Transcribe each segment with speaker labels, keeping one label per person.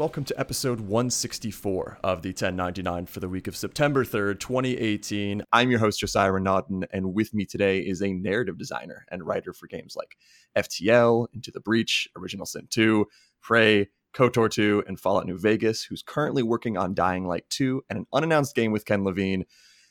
Speaker 1: welcome to episode 164 of the 1099 for the week of September 3rd, 2018. I'm your host, Josiah Renaudin, and with me today is a narrative designer and writer for games like FTL, Into the Breach, Original Sin 2, Prey, KOTOR 2, and Fallout New Vegas, who's currently working on Dying Light 2 and an unannounced game with Ken Levine.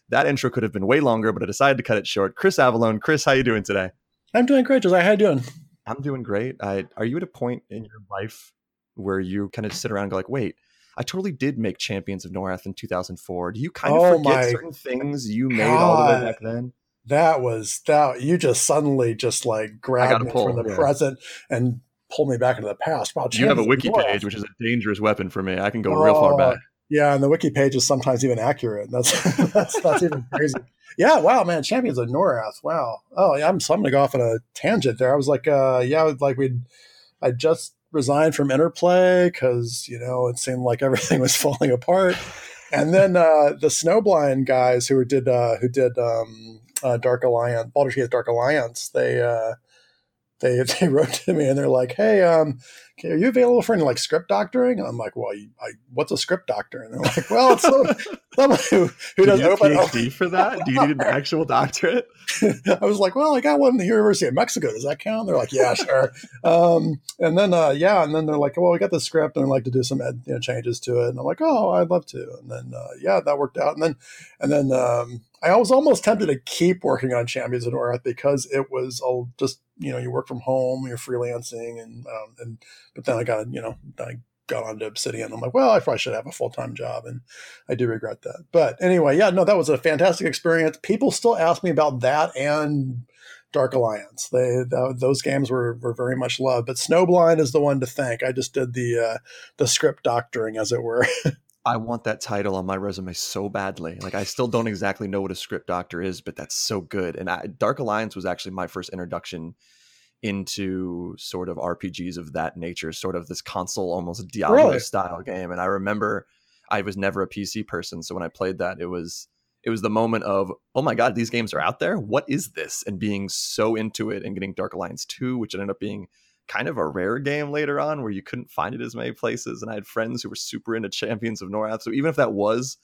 Speaker 1: That intro could have been way longer, but I decided to cut it short. Chris Avellone, Chris, how you doing today?
Speaker 2: I'm doing great, Josiah. How are you doing?
Speaker 1: I'm doing great. I, are you at a point in your life where you kind of sit around and go like, wait, I totally did make Champions of Norath in 2004. Do you kind of oh forget certain things you made God. all the way back then?
Speaker 2: That was that you just suddenly just like grabbed me pull, from the yeah. present and pulled me back into the past.
Speaker 1: Wow, you have a wiki page, which is a dangerous weapon for me. I can go oh, real far back.
Speaker 2: Yeah, and the wiki page is sometimes even accurate. That's that's that's even crazy. Yeah, wow, man, Champions of Norath. Wow. Oh, yeah, I'm so I'm gonna go off on a tangent there. I was like, uh, yeah, like we'd I just resigned from Interplay because you know it seemed like everything was falling apart. And then uh, the Snowblind guys who did uh, who did um, uh, Dark Alliance, Baldur's Gate Dark Alliance, they uh, they they wrote to me and they're like, "Hey, um, are you available for any like script doctoring?" And I'm like, "Well, you, I, what's a script doctor?" And they're like, "Well, it's someone who, who does
Speaker 1: open PhD for that. Do you need an actual doctorate?"
Speaker 2: I was like, "Well, I got one at the University of Mexico. Does that count?" They're like, "Yeah, sure." um, and then uh, yeah, and then they're like, "Well, we got the script and I'd like to do some ed, you know, changes to it." And I'm like, "Oh, I'd love to." And then uh, yeah, that worked out. And then and then um, I was almost tempted to keep working on Champions of Norath because it was all just you know you work from home, you're freelancing, and um, and but then I got you know I got onto Obsidian. I'm like, well, I probably should have a full time job, and I do regret that. But anyway, yeah, no, that was a fantastic experience. People still ask me about that and Dark Alliance. They those games were, were very much loved. But Snowblind is the one to thank. I just did the uh, the script doctoring, as it were.
Speaker 1: I want that title on my resume so badly. Like I still don't exactly know what a script doctor is, but that's so good. And I, Dark Alliance was actually my first introduction into sort of RPGs of that nature, sort of this console almost Diablo really? style game. And I remember I was never a PC person, so when I played that, it was it was the moment of oh my god, these games are out there. What is this? And being so into it and getting Dark Alliance two, which ended up being kind of a rare game later on where you couldn't find it as many places. And I had friends who were super into Champions of Norath. So even if that was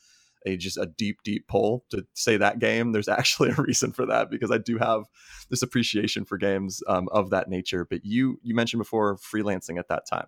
Speaker 1: a just a deep, deep pull to say that game, there's actually a reason for that because I do have this appreciation for games um, of that nature. But you you mentioned before freelancing at that time,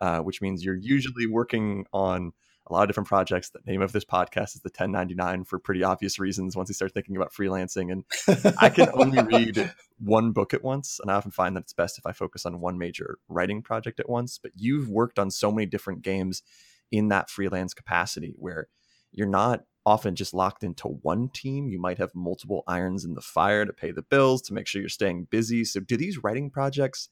Speaker 1: uh, which means you're usually working on a lot of different projects. The name of this podcast is the 1099 for pretty obvious reasons once you start thinking about freelancing. And I can only read one book at once. And I often find that it's best if I focus on one major writing project at once. But you've worked on so many different games in that freelance capacity where you're not often just locked into one team. You might have multiple irons in the fire to pay the bills, to make sure you're staying busy. So, do these writing projects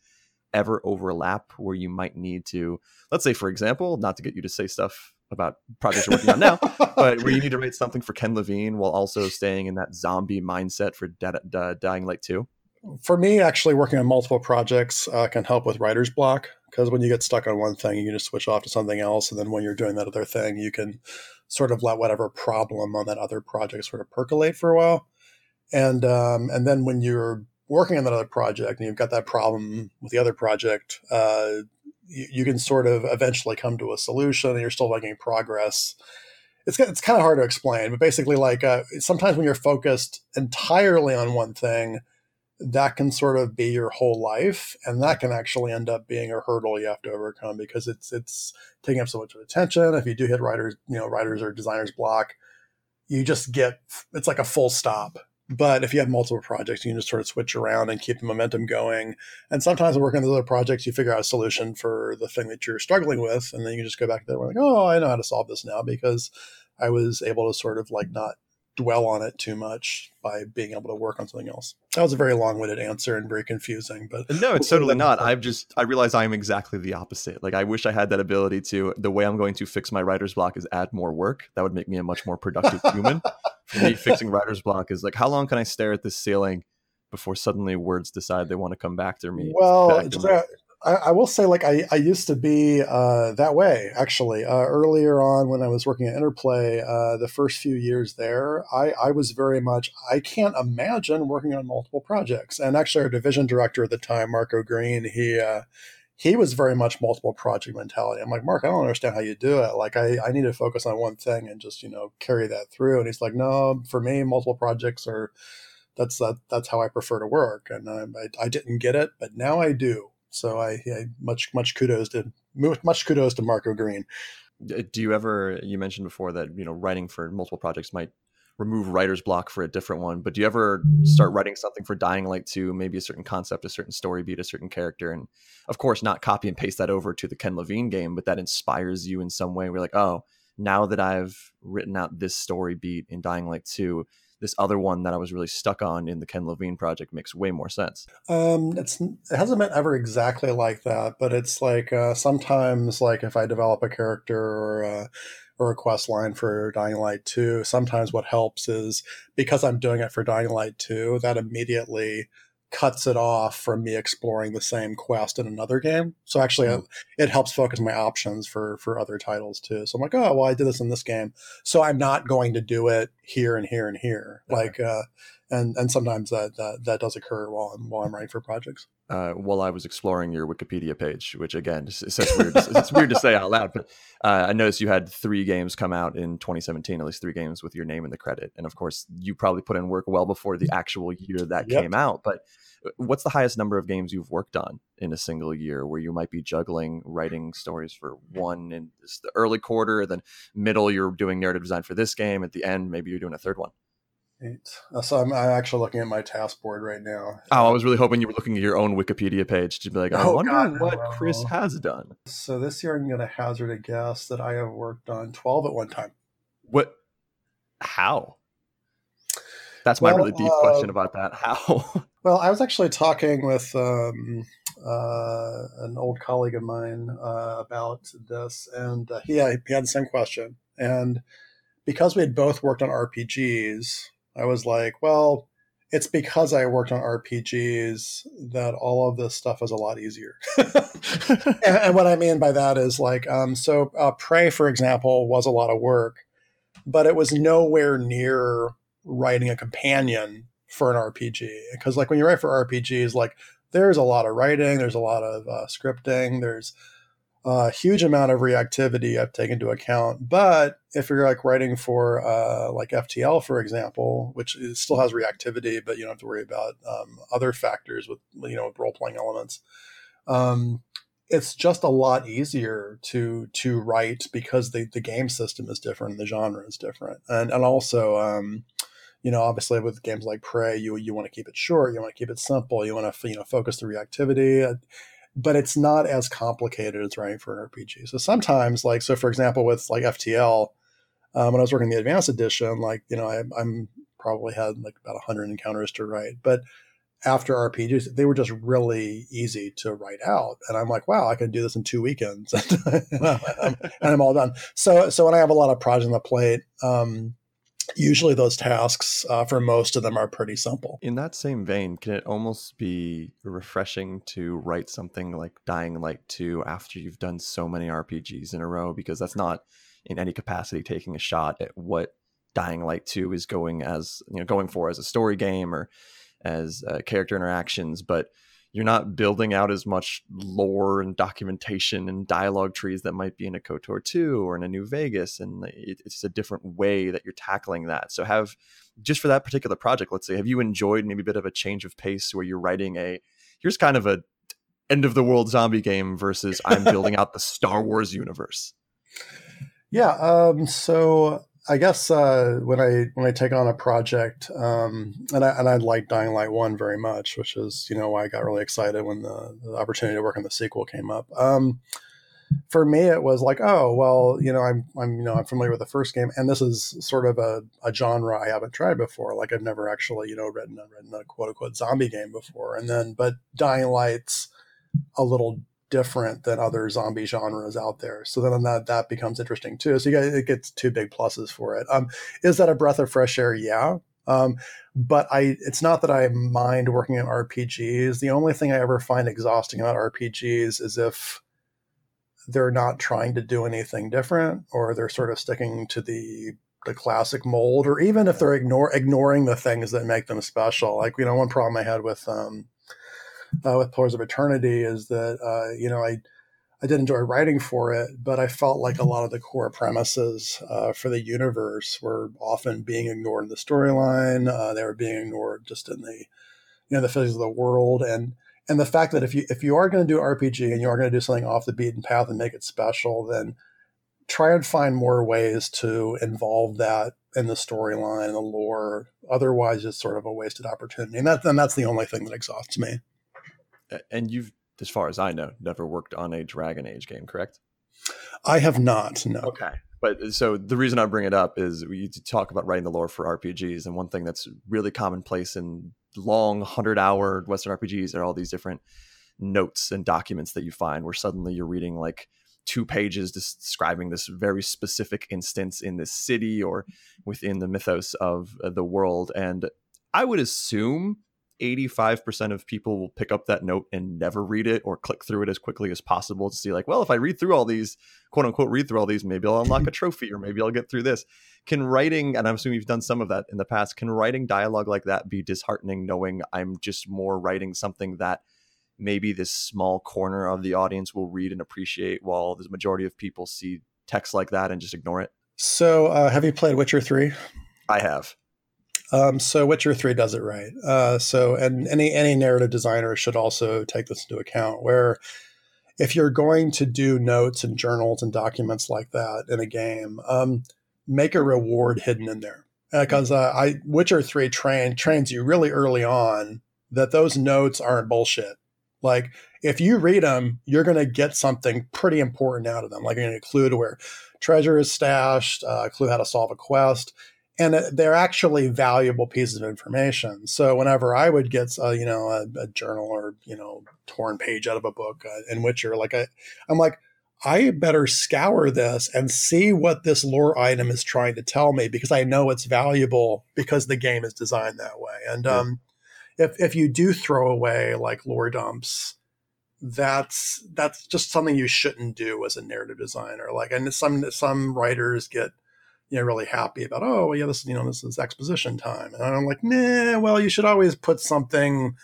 Speaker 1: ever overlap where you might need to, let's say, for example, not to get you to say stuff about projects you're working on now, but where you need to write something for Ken Levine while also staying in that zombie mindset for Dying Light 2?
Speaker 2: For me, actually working on multiple projects uh, can help with writer's block because when you get stuck on one thing, you can just switch off to something else. And then when you're doing that other thing, you can sort of let whatever problem on that other project sort of percolate for a while. And um, and then when you're working on that other project and you've got that problem with the other project, uh, you, you, can sort of eventually come to a solution and you're still making progress. It's, it's kind of hard to explain, but basically, like uh, sometimes when you're focused entirely on one thing, that can sort of be your whole life, and that can actually end up being a hurdle you have to overcome because it's it's taking up so much of attention. If you do hit writers, you know, writers or designers block, you just get it's like a full stop but if you have multiple projects, you can just sort of switch around and keep the momentum going. And sometimes working on those other projects, you figure out a solution for the thing that you're struggling with, and then you just go back to that. Like, oh, I know how to solve this now because I was able to sort of like not dwell on it too much by being able to work on something else. That was a very long-winded answer and very confusing, but
Speaker 1: no, it's totally not. I've just I realize I'm exactly the opposite. Like I wish I had that ability to. The way I'm going to fix my writer's block is add more work. That would make me a much more productive human. For me, fixing writer's block is like how long can I stare at this ceiling before suddenly words decide they want to come back to me?
Speaker 2: Well, I, I, will say, like I, I used to be uh, that way. Actually, uh, earlier on when I was working at Interplay, uh, the first few years there, I, I was very much. I can't imagine working on multiple projects. And actually, our division director at the time, Mark O'Green, he uh, he was very much multiple project mentality. I'm like, Mark, I don't understand how you do it. Like, I, I need to focus on one thing and just, you know, carry that through. And he's like, no, for me, multiple projects are, that's, that, that's how I prefer to work. And I, I, I didn't get it, but now I do. So I, I much, much kudos to, much kudos to Mark O'Green.
Speaker 1: Uh, do you ever, you mentioned before that, you know, writing for multiple projects might remove writer's block for a different one. But do you ever start writing something for Dying Light 2, maybe a certain concept, a certain story beat, a certain character, and of course not copy and paste that over to the Ken Levine game, but that inspires you in some way. We're like, oh, now that I've written out this story beat in Dying Light 2, this other one that I was really stuck on in the Ken Levine project makes way more sense.
Speaker 2: Um, it's it hasn't been ever exactly like that, but it's like uh, sometimes like if I develop a character or uh, or a quest line for Dying Light 2. Sometimes what helps is because I'm doing it for Dying Light 2, that immediately cuts it off from me exploring the same quest in another game. So actually, mm. it, it, helps focus my options for for other titles too. So I'm like, oh well, I did this in this game, so I'm not going to do it here and here and here. Okay. Like, uh, and and sometimes that, that that does occur while I'm while I'm writing for projects
Speaker 1: uh, while I was exploring your Wikipedia page, which again, it's, it's weird. it's weird to say out loud, but uh, I noticed you had three games come out in 2017, at least three games with your name in the credit. And of course, you probably put in work well before the actual year that yep. came out. But uh, what's the highest number of games you've worked on in a single year where you might be juggling writing stories for one in the early quarter, then middle, you're doing narrative design for this game. At the end, maybe you're doing a third one.
Speaker 2: Eight. Uh, so I'm, I'm, actually looking at my task board right now.
Speaker 1: Oh, I was really hoping you were looking at your own Wikipedia page to be like, I oh, wonder God, what no. Chris has done.
Speaker 2: So this year I'm going to hazard a guess that I have worked on 12 at one time.
Speaker 1: What? How? That's my well, really deep uh, question about that. How?
Speaker 2: well, I was actually talking with um, uh, an old colleague of mine uh, about this, and uh, he, he had the same question. And because we had both worked on RPGs, I was like, well, it's because I worked on RPGs that all of this stuff is a lot easier. and, and, what I mean by that is like, um, so uh, Prey, for example, was a lot of work, but it was nowhere near writing a companion for an RPG. Because like when you write for RPGs, like there's a lot of writing, there's a lot of uh, scripting, there's a huge amount of reactivity I've taken into account. But if you're like writing for uh, like FTL, for example, which still has reactivity, but you don't have to worry about um, other factors with you know role playing elements. Um, it's just a lot easier to to write because the, the game system is different and the genre is different, and and also. Um, you know, obviously with games like Prey, you you want to keep it short, you want to keep it simple, you want to you know focus the reactivity but it's not as complicated as writing for an RPG. So sometimes, like, so for example, with like FTL, um, when I was working the advanced edition, like, you know, I, I'm probably had like about 100 encounters to write, but after RPGs, they were just really easy to write out. And I'm like, wow, I can do this in two weekends and, I'm, and I'm all done. So, so when I have a lot of projects on the plate, um, usually those tasks uh, for most of them are pretty simple.
Speaker 1: In that same vein can it almost be refreshing to write something like dying light 2 after you've done so many rpgs in a row? Because that's not in any capacity taking a shot at what dying light 2 is going as you know going for as a story game or as uh, character interactions but you're not building out as much lore and documentation and dialogue trees that might be in a KOTOR 2 or in a New Vegas. And it's a different way that you're tackling that. So, have just for that particular project, let's say, have you enjoyed maybe a bit of a change of pace where you're writing a here's kind of a end of the world zombie game versus I'm building out the Star Wars universe?
Speaker 2: Yeah. Um, so I guess uh, when I when I take on a project, um, and I and I like Dying Light One very much, which is you know why I got really excited when the, the opportunity to work on the sequel came up. Um, for me, it was like, oh well, you know, I'm I'm you know I'm familiar with the first game, and this is sort of a, a genre I haven't tried before. Like I've never actually you know written written a quote unquote zombie game before, and then but Dying Light's a little different than other zombie genres out there. So then that that becomes interesting too. So you get it gets two big pluses for it. Um, is that a breath of fresh air? Yeah. Um, but I it's not that I mind working in RPGs. The only thing I ever find exhausting about RPGs is if they're not trying to do anything different or they're sort of sticking to the the classic mold or even if they're ignore ignoring the things that make them special. Like, you know, one problem I had with um uh, with Pillars of Eternity is that uh, you know I I did enjoy writing for it, but I felt like a lot of the core premises uh, for the universe were often being ignored in the storyline. Uh, they were being ignored just in the you know the physics of the world and and the fact that if you if you are going to do RPG and you are going to do something off the beaten path and make it special, then try and find more ways to involve that in the storyline and the lore. Otherwise, it's sort of a wasted opportunity, and that and that's the only thing that exhausts me.
Speaker 1: And you've, as far as I know, never worked on a Dragon Age game, correct?
Speaker 2: I have not. No.
Speaker 1: Okay. But so the reason I bring it up is we talk about writing the lore for RPGs, and one thing that's really commonplace in long hundred hour Western RPGs are all these different notes and documents that you find where suddenly you're reading like two pages describing this very specific instance in this city or within the mythos of uh, the world. And I would assume 85% of people will pick up that note and never read it or click through it as quickly as possible to see like well if i read through all these quote unquote read through all these maybe i'll unlock a trophy or maybe i'll get through this. Can writing and i'm assuming you've done some of that in the past can writing dialogue like that be disheartening knowing i'm just more writing something that maybe this small corner of the audience will read and appreciate while the majority of people see text like that and just ignore it?
Speaker 2: So uh, have you played witcher 3
Speaker 1: i have
Speaker 2: um, so Witcher Three does it right. Uh, so and any any narrative designer should also take this into account. Where if you're going to do notes and journals and documents like that in a game, um, make a reward hidden in there because uh, I Witcher Three train trains you really early on that those notes aren't bullshit. Like if you read them, you're going to get something pretty important out of them. Like you're going to clue to where treasure is stashed, uh, clue how to solve a quest, and they're actually valuable pieces of information. So whenever I would get, uh, you know, a, a, journal or you know, torn page out of a book uh, in Witcher, like I, I'm like, I better scour this and see what this lore item is trying to tell me because I know it's valuable because the game is designed that way. And yeah. um, if if you do throw away like lore dumps, that's that's just something you shouldn't do as a narrative designer. Like, and some some writers get you know, really happy about, oh, yeah, this, you know, this is exposition time. And I'm like, nah, well, you should always put something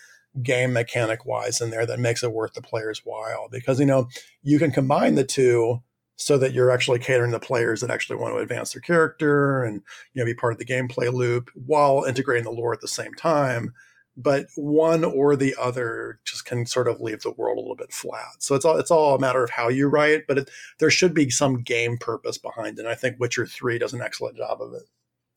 Speaker 2: game mechanic wise in there that makes it worth the player's while because, you know, you can combine the two so that you're actually catering to players that actually want to advance their character and, you know, be part of the gameplay loop while integrating the lore at the same time but one or the other just can sort of leave the world a little bit flat. So it's all it's all a matter of how you write, but it, there should be some game purpose behind it. And I think Witcher Three does an excellent job of it.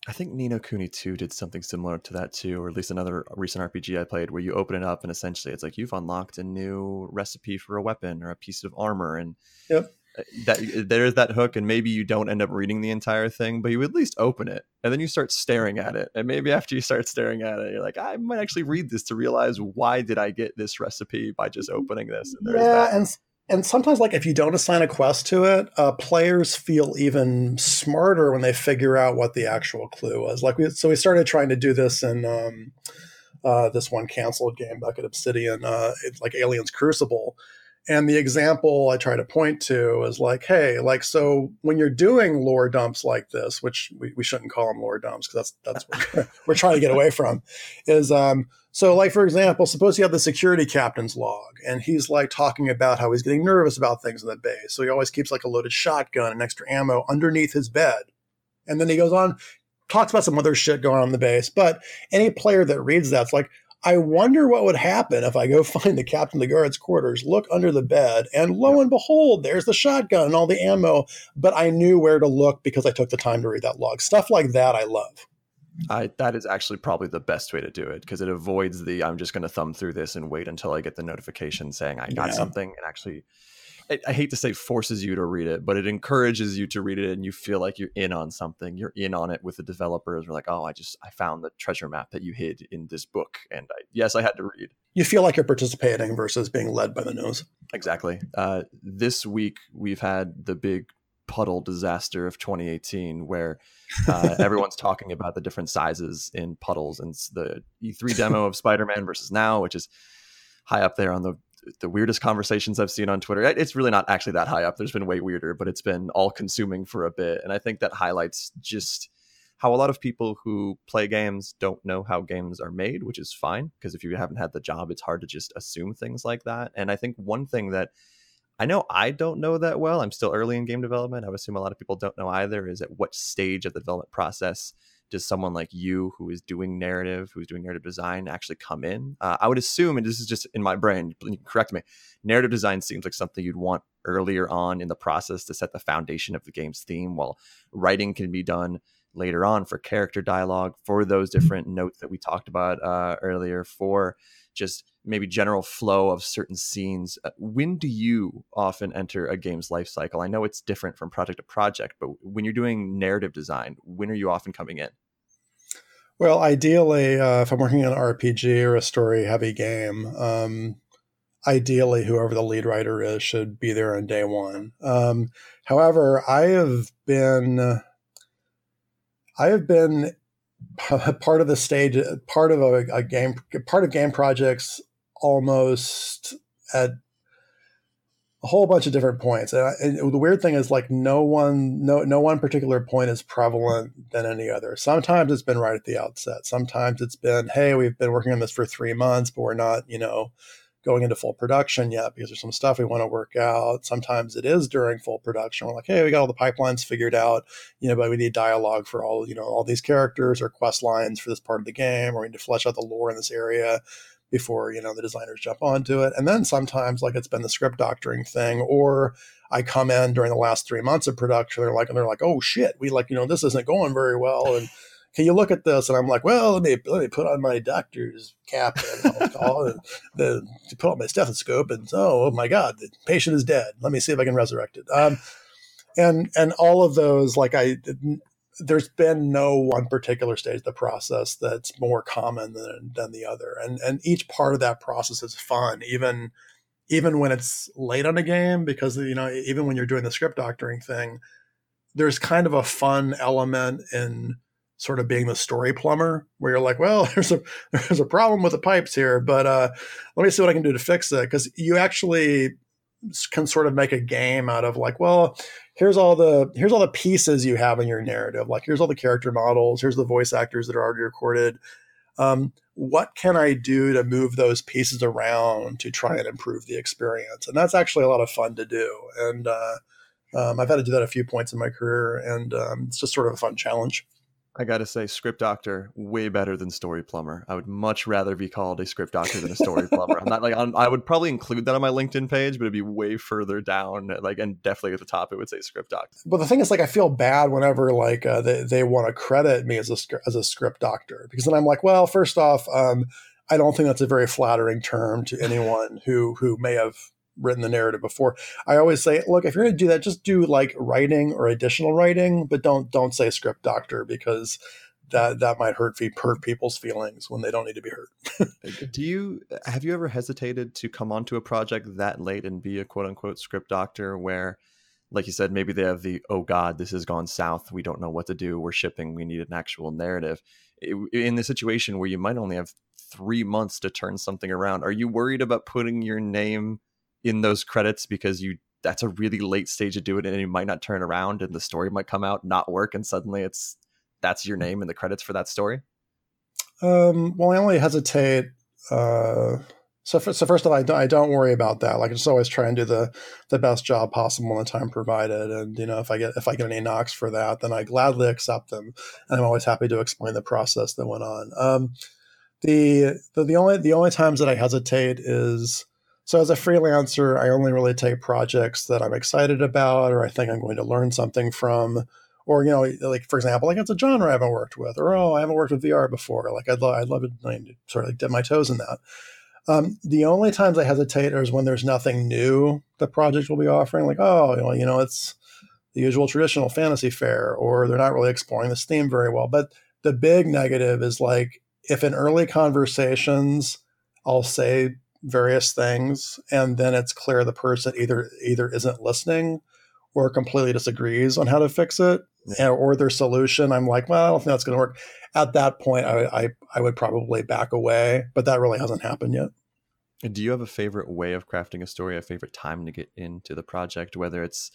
Speaker 1: I think Ni no Kuni 2 did something similar to that too, or at least another recent RPG I played where you open it up and essentially it's like you've unlocked a new recipe for a weapon or a piece of armor. And
Speaker 2: yep
Speaker 1: that there's that hook and maybe you don't end up reading the entire thing but you at least open it and then you start staring at it and maybe after you start staring at it you're like i might actually read this to realize why did i get this recipe by just opening this
Speaker 2: and yeah that. and and sometimes like if you don't assign a quest to it uh, players feel even smarter when they figure out what the actual clue was like we so we started trying to do this in um, uh, this one canceled game back at obsidian uh, it's like aliens crucible and the example I try to point to is like, hey, like, so when you're doing lore dumps like this, which we, we shouldn't call them lore dumps because that's that's what we're trying to get away from, is um, so like for example, suppose you have the security captain's log, and he's like talking about how he's getting nervous about things in the base, so he always keeps like a loaded shotgun and extra ammo underneath his bed, and then he goes on talks about some other shit going on in the base. But any player that reads that's like, I wonder what would happen if I go find the captain of the guard's quarters, look under the bed, and lo and behold, there's the shotgun and all the ammo. But I knew where to look because I took the time to read that log. Stuff like that, I love.
Speaker 1: I that is actually probably the best way to do it because it avoids the I'm just going to thumb through this and wait until I get the notification saying I got yeah. something and actually I, I, hate to say forces you to read it, but it encourages you to read it, and you feel like you're in on something. You're in on it with the developers. We're like, oh, I just I found the treasure map that you hid in this book, and I, yes, I had to read.
Speaker 2: You feel like you're participating versus being led by the nose.
Speaker 1: Exactly. Uh, this week we've had the big puddle disaster of 2018 where uh, everyone's talking about the different sizes in puddles and the E3 demo of Spider-Man versus now, which is high up there on the the weirdest conversations I've seen on Twitter. It's really not actually that high up. There's been way weirder, but it's been all consuming for a bit. And I think that highlights just how a lot of people who play games don't know how games are made, which is fine because if you haven't had the job, it's hard to just assume things like that. And I think one thing that I know I don't know that well. I'm still early in game development. I assume a lot of people don't know either. Is at what stage of the development process does someone like you, who is doing narrative, who's doing narrative design, actually come in? Uh, I would assume, and this is just in my brain, correct me. Narrative design seems like something you'd want earlier on in the process to set the foundation of the game's theme, while writing can be done later on for character dialogue, for those mm-hmm. different notes that we talked about uh, earlier, for just maybe general flow of certain scenes. Uh, when do you often enter a game's life cycle? I know it's different from project to project, but when you're doing narrative design, when are you often coming in?
Speaker 2: Well, ideally, uh, if I'm working on an RPG or a story heavy game, um, ideally, whoever the lead writer is should be there on day one. Um, however, I have been. I have been part of the stage, part of a, a game, part of game projects almost at a whole bunch of different points. And, I, and, the weird thing is like no one, no, no one particular point is prevalent than any other. Sometimes it's been right at the outset. Sometimes it's been, Hey, we've been working on this for three months, but we're not, you know, going into full production yet because there's some stuff we want to work out. Sometimes it is during full production. We're like, hey, we got all the pipelines figured out, you know, but we need dialogue for all, you know, all these characters or quest lines for this part of the game, or we need to flesh out the lore in this area before, you know, the designers jump onto it. And then sometimes like it's been the script doctoring thing, or I come in during the last three months of production, they're like, and they're like, oh shit, we like, you know, this isn't going very well. And can you look at this? And I'm like, well, let me let me put on my doctor's cap and, and the, put on my stethoscope and oh, oh my God, the patient is dead. Let me see if I can resurrect it. Um, and and all of those, like I, there's been no one particular stage of the process that's more common than than the other, and and each part of that process is fun, even even when it's late on a game, because you know even when you're doing the script doctoring thing, there's kind of a fun element in sort of being the story plumber where you're like well there's a there's a problem with the pipes here but uh, let me see what i can do to fix it. Because you actually can sort of make a game out of like well here's all the here's all the pieces you have in your narrative. Like here's all the character models. Here's the voice actors that are already recorded. Um, what can i do to move those pieces around to try and improve the experience? And that's actually a lot of fun to do. And uh, um, i've had to do that a few points in my career and um, it's just sort of a fun challenge
Speaker 1: I gotta say, script doctor way better than story plumber. I would much rather be called a script doctor than a story plumber. I'm not like I'm, i would probably include that on my LinkedIn page, but it'd be way further down. Like, and definitely at the top, it would say script doctor.
Speaker 2: But the thing is, like, I feel bad whenever like uh, they they want to credit me as a as a script doctor because then I'm like, well, first off, um, I don't think that's a very flattering term to anyone who who may have written the narrative before. I always say, look, if you're going to do that, just do like writing or additional writing, but don't don't say script doctor because that that might hurt hurt people's feelings when they don't need to be hurt.
Speaker 1: do you have you ever hesitated to come onto a project that late and be a quote unquote script doctor where like you said, maybe they have the oh god, this has gone south. We don't know what to do. We're shipping. We need an actual narrative. In the situation where you might only have three months to turn something around, are you worried about putting your name in those credits because you that's a really late stage to do it and you might not turn around and the story might come out not work and suddenly it's that's your name in the credits for that story?
Speaker 2: Um, well i only hesitate uh, so, for, so first of all I don't, I don't worry about that. Like i just always try and do the the best job possible in the time provided. And you know if i get if i get any knocks for that then i gladly accept them. And i'm always happy to explain the process that went on. Um, the, the the only the only times that i hesitate is so as a freelancer, I only really take projects that I'm excited about or I think I'm going to learn something from. Or, you know, like for example, like it's a genre I haven't worked with, or oh, I haven't worked with VR before. Like I'd, lo- I'd love to sort of like dip my toes in that. Um, the only times I hesitate is when there's nothing new the project will be offering, like, oh, you know, it's the usual traditional fantasy fare, or they're not really exploring this theme very well. But the big negative is like if in early conversations I'll say various things and then it's clear the person either either isn't listening or completely disagrees on how to fix it yeah. or their solution i'm like well i don't think that's going to work at that point I, I i would probably back away but that really hasn't happened yet
Speaker 1: do you have a favorite way of crafting a story a favorite time to get into the project whether it's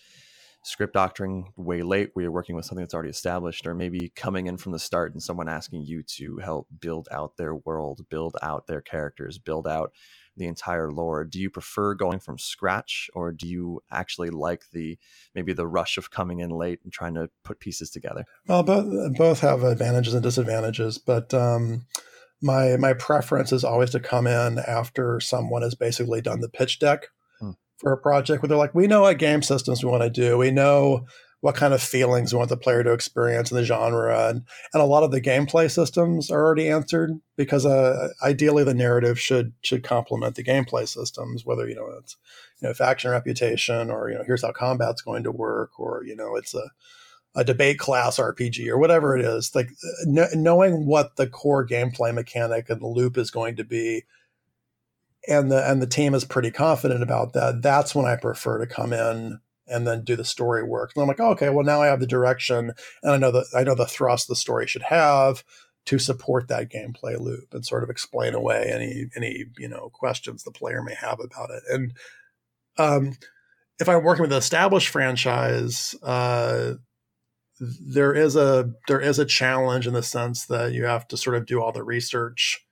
Speaker 1: script doctoring way late where you're working with something that's already established or maybe coming in from the start and someone asking you to help build out their world build out their characters build out the entire lore do you prefer going from scratch or do you actually like the maybe the rush of coming in late and trying to put pieces together
Speaker 2: well both both have advantages and disadvantages but um my my preference is always to come in after someone has basically done the pitch deck for a project where they're like, we know what game systems we want to do. We know what kind of feelings we want the player to experience in the genre. And, and a lot of the gameplay systems are already answered because uh, ideally the narrative should should complement the gameplay systems, whether, you know, it's, you know, faction reputation or, you know, here's how combat's going to work or, you know, it's a, a debate class RPG or whatever it is. Like knowing what the core gameplay mechanic and the loop is going to be and the and the team is pretty confident about that, that's when I prefer to come in and then do the story work. And I'm like, oh, okay, well now I have the direction and I know that I know the thrust the story should have to support that gameplay loop and sort of explain away any any you know questions the player may have about it. And um, if I'm working with an established franchise, uh, there is a there is a challenge in the sense that you have to sort of do all the research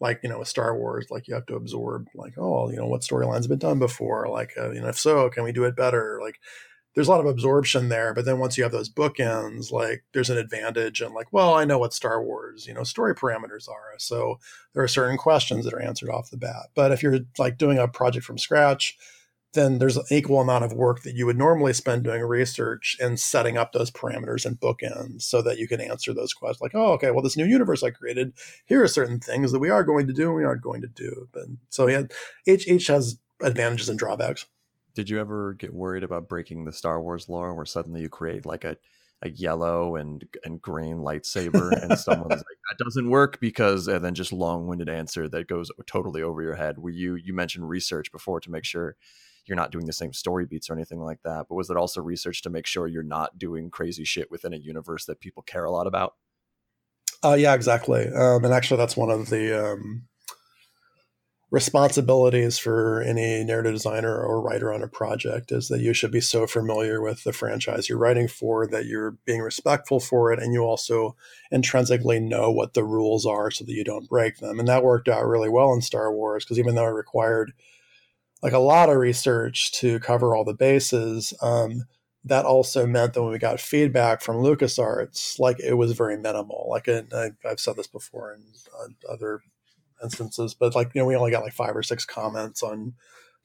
Speaker 2: like you know with Star Wars, like you have to absorb like oh you know what storylines have been done before, like uh, you know if so can we do it better? Like there's a lot of absorption there, but then once you have those bookends, like there's an advantage and like well I know what Star Wars you know story parameters are, so there are certain questions that are answered off the bat. But if you're like doing a project from scratch, then there's an equal amount of work that you would normally spend doing research and setting up those parameters and bookends so that you can answer those questions like, oh, okay, well, this new universe I created, here are certain things that we are going to do and we aren't going to do. and so yeah, each each has advantages and drawbacks.
Speaker 1: Did you ever get worried about breaking the Star Wars lore where suddenly you create like a a yellow and and green lightsaber and someone's like that doesn't work because and then just long-winded answer that goes totally over your head where you you mentioned research before to make sure you're not doing the same story beats or anything like that. But was it also research to make sure you're not doing crazy shit within a universe that people care a lot about?
Speaker 2: Uh, yeah, exactly. Um, and actually, that's one of the um, responsibilities for any narrative designer or writer on a project is that you should be so familiar with the franchise you're writing for that you're being respectful for it and you also intrinsically know what the rules are so that you don't break them and that worked out really well in star wars because even though it required like a lot of research to cover all the bases. Um, that also meant that when we got feedback from LucasArts, like it was very minimal. Like I, have said this before in other instances, but like you know, we only got like five or six comments on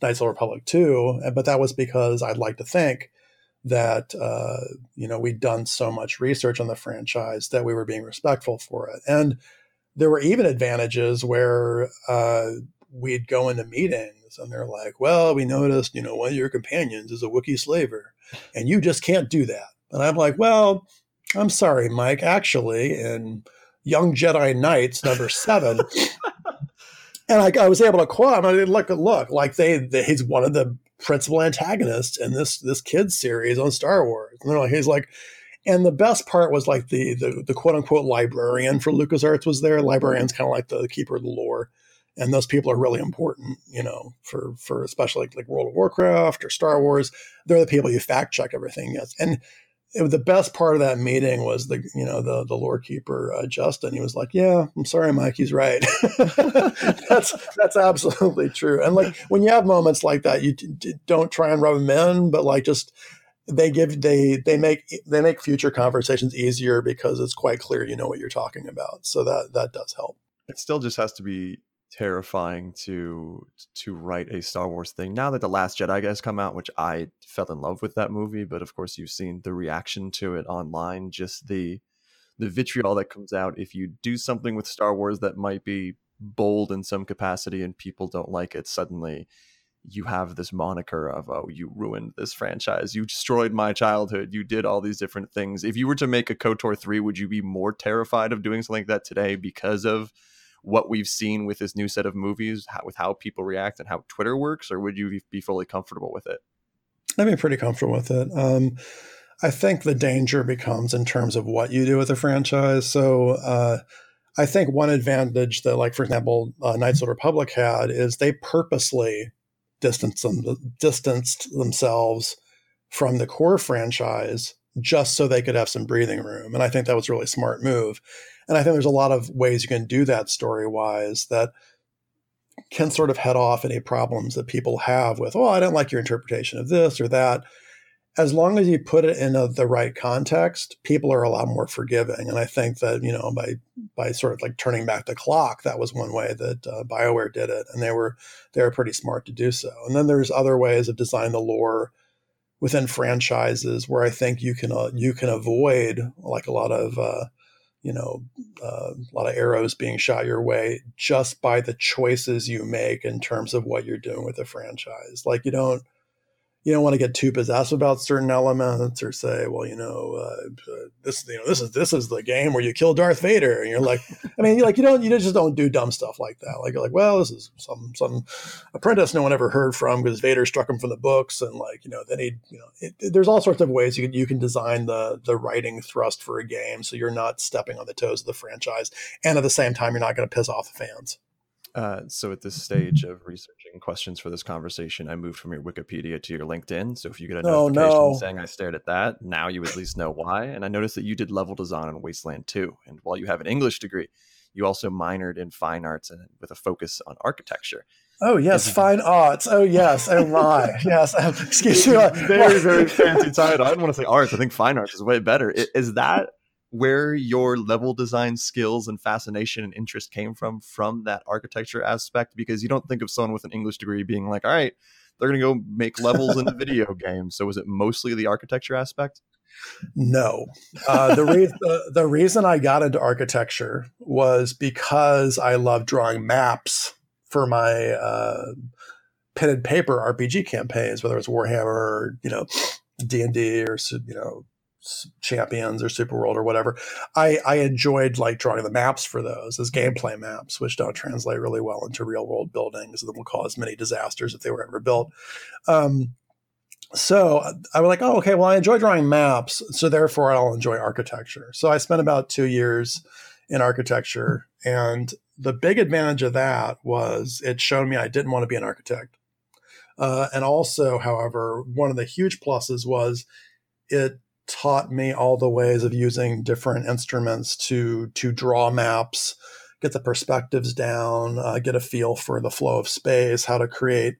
Speaker 2: Knights of the Republic 2, but that was because I'd like to think that uh, you know we'd done so much research on the franchise that we were being respectful for it, and there were even advantages where uh, we'd go into meetings and they're like, well, we noticed, you know, one of your companions is a Wookiee slaver and you just can't do that. And I'm like, well, I'm sorry, Mike. Actually, in Young Jedi Knights number seven, and I, I, was able to quote him. I mean, look, look, like they, they, he's one of the principal antagonists in this this kids series on Star Wars. And like, he's like, and the best part was like the, the the quote unquote librarian for LucasArts was there. Librarian's kind of like the keeper of the lore and those people are really important you know for for especially like, like world of warcraft or star wars. They're the people you fact check everything yes and it, the best part of that meeting was the you know the the lore keeper uh, justin. He was like yeah i'm sorry mike he's right. That's that's absolutely true. And like when you have moments like that you d- don't try and rub them in but like just they give they they make they make future conversations easier because it's quite clear you know what you're talking about. So that that does help.
Speaker 1: It still just has to be terrifying to to write a Star Wars thing. Now that the Last Jedi has come out, which I fell in love with that movie, but of course you've seen the reaction to it online, just the the vitriol that comes out. If you do something with Star Wars that might be bold in some capacity and people don't like it suddenly you have this moniker of oh you ruined this franchise. You destroyed my childhood. You did all these different things. If you were to make a kotor 3 would you be more terrified of doing something like that today because of what we've seen with this new set of movies, how, with how people react and how Twitter works, or would you be fully comfortable with it?
Speaker 2: I'd be pretty comfortable with it. Um, I think the danger becomes in terms of what you do with a franchise. So uh, I think one advantage that, like for example, uh, Knights of the Republic had is they purposely distanced them, distanced themselves from the core franchise just so they could have some breathing room. And I think that was a really smart move. And I think there's a lot of ways you can do that story wise that can sort of head off any problems that people have with, oh, I don't like your interpretation of this or that. As long as you put it in a, the right context, people are a lot more forgiving. And I think that you know by by sort of like turning back the clock, that was one way that uh, Bioware did it, and they were they were pretty smart to do so. And then there's other ways of designing the lore within franchises where I think you can uh, you can avoid like a lot of uh, you know, uh, a lot of arrows being shot your way just by the choices you make in terms of what you're doing with the franchise. Like you don't you don't want to get too possessive about certain elements or say, well, you know, uh, this, you know, this is this is the game where you kill Darth Vader, and you're like, I mean, like you don't, you just don't do dumb stuff like that. Like you're like, well, this is some some apprentice no one ever heard from because Vader struck him from the books, and like you know, then he, you know, it, it, there's all sorts of ways you can you can design the the writing thrust for a game so you're not stepping on the toes of the franchise, and at the same time, you're not going to piss off the fans.
Speaker 1: Uh, so at this stage of questions for this conversation, I moved from your Wikipedia to your LinkedIn. So if you get a oh, notification no. saying I stared at that, now you at least know why. And I noticed that you did level design on Wasteland 2. And while you have an English degree, you also minored in fine arts and with a focus on architecture.
Speaker 2: Oh yes, fine arts. Oh yes. Oh my. yes. Excuse me.
Speaker 1: Very very fancy title. I didn't want to say arts. I think fine arts is way better. Is that where your level design skills and fascination and interest came from from that architecture aspect because you don't think of someone with an english degree being like all right they're going to go make levels in the video game. So was it mostly the architecture aspect?
Speaker 2: No. Uh, the, re- the, the reason i got into architecture was because i love drawing maps for my uh, pen and paper rpg campaigns whether it's warhammer or you know d&d or you know champions or super world or whatever. I i enjoyed like drawing the maps for those as gameplay maps which don't translate really well into real world buildings that will cause many disasters if they were ever built. Um, so i was like oh okay well i enjoy drawing maps so therefore i'll enjoy architecture. So i spent about two years in architecture and the big advantage of that was it showed me i didn't want to be an architect. Uh, and also however one of the huge pluses was it taught me all the ways of using different instruments to to draw maps, get the perspectives down, uh, get a feel for the flow of space, how to create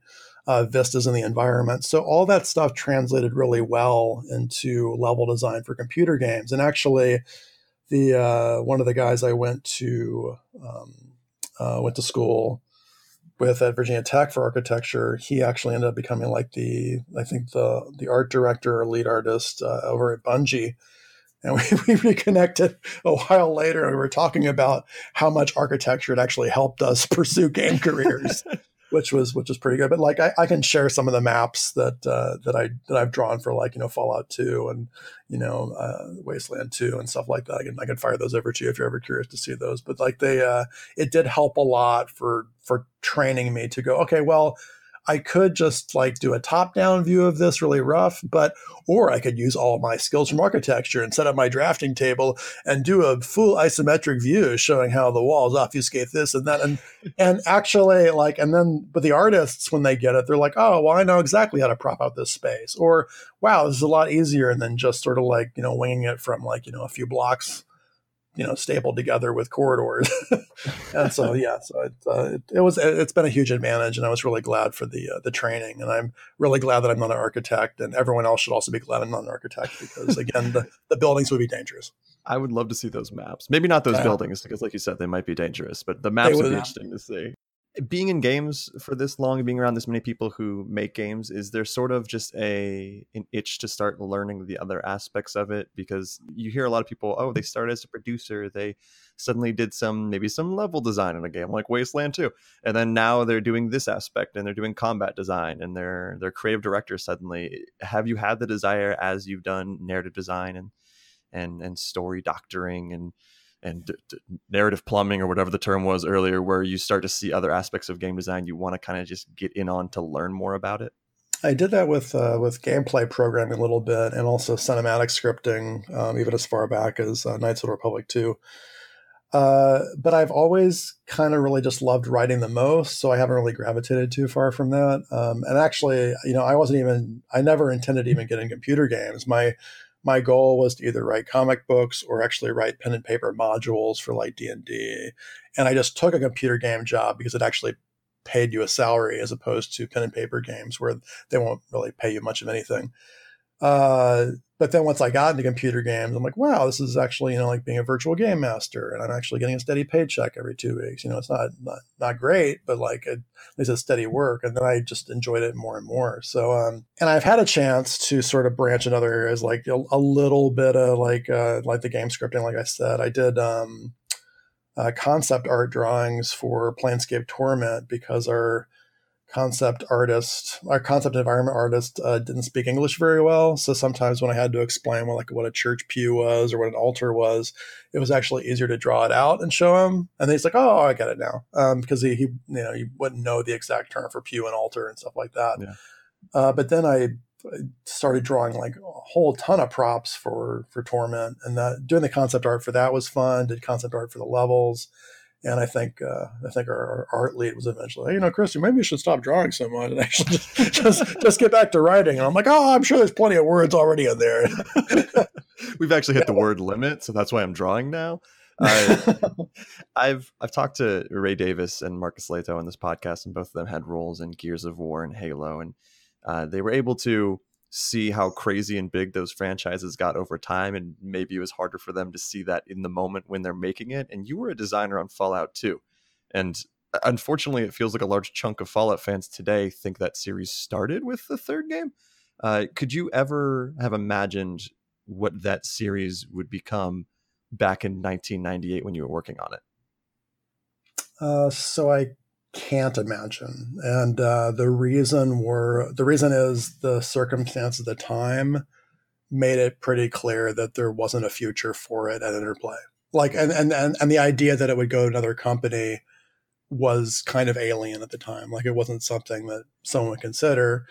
Speaker 2: uh, vistas in the environment. So all that stuff translated really well into level design for computer games. And actually, the uh, one of the guys I went to um, uh, went to school with at Virginia Tech for architecture, he actually ended up becoming like the I think the the art director or lead artist uh, over at Bungie. And we, we reconnected a while later, and we were talking about how much architecture had actually helped us pursue game careers which was which was pretty good. But like I, I can share some of the maps that uh, that I that I've drawn for like you know Fallout Two and you know uh, Wasteland Two and stuff like that. I can I can fire those over to you if you're ever curious to see those. But like they uh, it did help a lot for for training me to go okay well I could just like do a top down view of this really rough, but, or I could use all my skills from architecture and set up my drafting table and do a full isometric view showing how the walls obfuscate this and that. And, and actually like, and then, but the artists, when they get it, they're like, oh, well, I know exactly how to prop out this space or wow, this is a lot easier than just sort of like, you know, winging it from like, you know, a few blocks you know stapled together with corridors. And so yeah so it, uh, it, it, was it's been a huge advantage and i was really glad for the uh, the training and i'm really glad that i'm not an architect and everyone else should also be glad i'm not an architect because again the, the buildings would be dangerous.
Speaker 1: I would love to see those maps. Maybe not those yeah. buildings because like you said they might be dangerous but the maps would, would. be interesting to see being in games for this long being around this many people who make games is there sort of just a an itch to start learning the other aspects of it? Because you hear a lot of people oh they started as a producer they suddenly did some maybe some level design in a game like wasteland 2 and then now they're doing this aspect and they're doing combat design and they're they're creative directors suddenly have you had the desire as you've done narrative design and and and story doctoring and and d- d- narrative plumbing or whatever the term was earlier where you start to see other aspects of game design you want to kind of just get in on to learn more about it
Speaker 2: I did that with uh, with gameplay programming a little bit, and also cinematic scripting, um, even as far back as uh, Knights of the Republic 2. Uh, but I've always kind of really just loved writing the most, so I haven't really gravitated too far from that. Um, and actually, you know, I wasn't even I never intended to even get in computer games. My my goal was to either write comic books or actually write pen and paper modules for like D and D. And I just took a computer game job because it actually paid you a salary as opposed to pen and paper games where they won't really pay you much of anything. Uh, but then once I got into computer games, I'm like, wow, this is actually, you know, like being a virtual game master and I'm actually getting a steady paycheck every two weeks. You know, it's not, not, not great, but like at least a steady work. And then I just enjoyed it more and more. So, um, and I've had a chance to sort of branch in other areas, like a, a little bit of like, uh, like the game scripting, like I said, I did, um, uh, concept art drawings for Planescape Torment because our, concept artist, our concept environment artist, uh, didn't speak English very well. So sometimes when I had to explain what like what a church pew was or what an altar was, it was actually easier to draw it out and show him. And he's like, "Oh, I get it now," um, because he, he, you know, he wouldn't know the exact term for pew and altar and stuff like that. Yeah. Uh, but then I started drawing like a whole ton of props for for Torment, and that doing the concept art for that was fun. Did concept art for the levels and I think uh, I think our, our, art lead was eventually, hey, you know, Christy, maybe you should stop drawing so much and actually just, just, just get back to writing. And I'm like, oh, I'm sure there's plenty of words already in there.
Speaker 1: We've actually hit yeah. the word limit, so that's why I'm drawing now. Uh, I've I've talked to Ray Davis and Marcus Lehto on this podcast, and both of them had roles in Gears of War and Halo, and uh, they were able to see how crazy and big those franchises got over time and maybe it was harder for them to see that in the moment when they're making it and you were a designer on fallout 2. And uh, unfortunately it feels like a large chunk of fallout fans today think that series started with the third game. Uh, could you ever have imagined what that series would become back in 1998 when you were working on it?
Speaker 2: Uh, so i can't imagine. And uh, the reason were the reason is the circumstance of the time made it pretty clear that there wasn't a future for it at Interplay. Like and and and, and the idea that it would go to another company was kind of alien at the time. Like it wasn't something that someone would consider.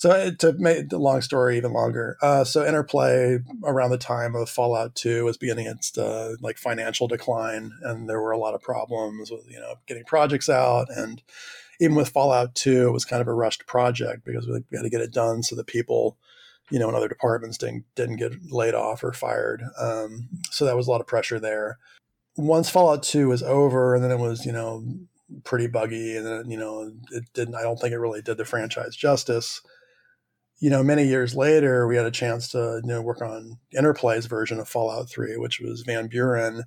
Speaker 2: So uh, to make the long story even longer, uh, so Interplay around the time of Fallout Two was beginning its uh, like financial decline, and there were a lot of problems with you know getting projects out, and even with Fallout Two, it was kind of a rushed project because we had to get it done so that people, you know, in other departments didn't didn't get laid off or fired. Um, so that was a lot of pressure there. Once Fallout Two was over, and then it was you know pretty buggy, and then you know it didn't. I don't think it really did the franchise justice you know, many years later, we had a chance to you know work on Interplay's version of Fallout 3, which was Van Buren,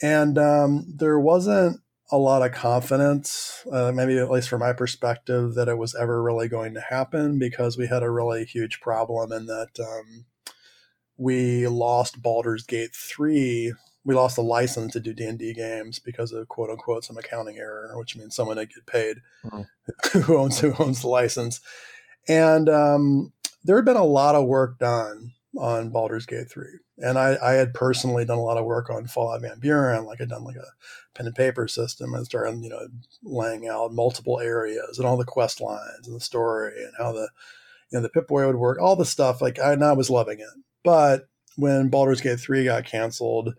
Speaker 2: and um, there wasn't a lot of confidence, uh, maybe at least from my perspective, that it was ever really going to happen because we had a really huge problem in that um, we lost Baldur's Gate 3. We lost the license to do D&D games because of quote unquote some accounting error, which means someone didn't get paid mm-hmm. who owns who owns the license. And um, there had been a lot of work done on Baldur's Gate 3. And I, I, had personally done a lot of work on Fallout Van Buren, like I'd done like a pen and paper system and started, you know, laying out multiple areas and all the quest lines and the story and how the, you know, the Pip-Boy would work, all the stuff. Like I, I was loving it. But when Baldur's Gate 3 got canceled,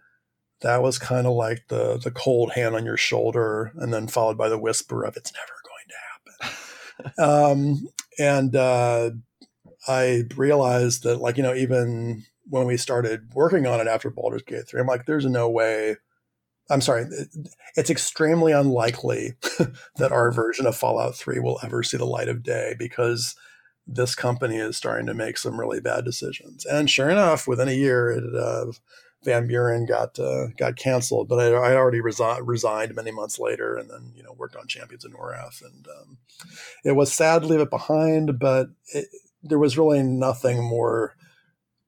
Speaker 2: that was kind of like the the cold hand on your shoulder and then followed by the whisper of it's never going to happen. um, and uh, I realized that, like, you know, even when we started working on it after Baldur's Gate 3, I'm like, there's no way. I'm sorry, it's extremely unlikely that our version of Fallout 3 will ever see the light of day because this company is starting to make some really bad decisions. And sure enough, within a year, it, uh, Van Buren got uh, got canceled, but I, I already resi- resigned many months later, and then you know worked on Champions of Norrath, and um, it was sad to leave it behind, but it, there was really nothing more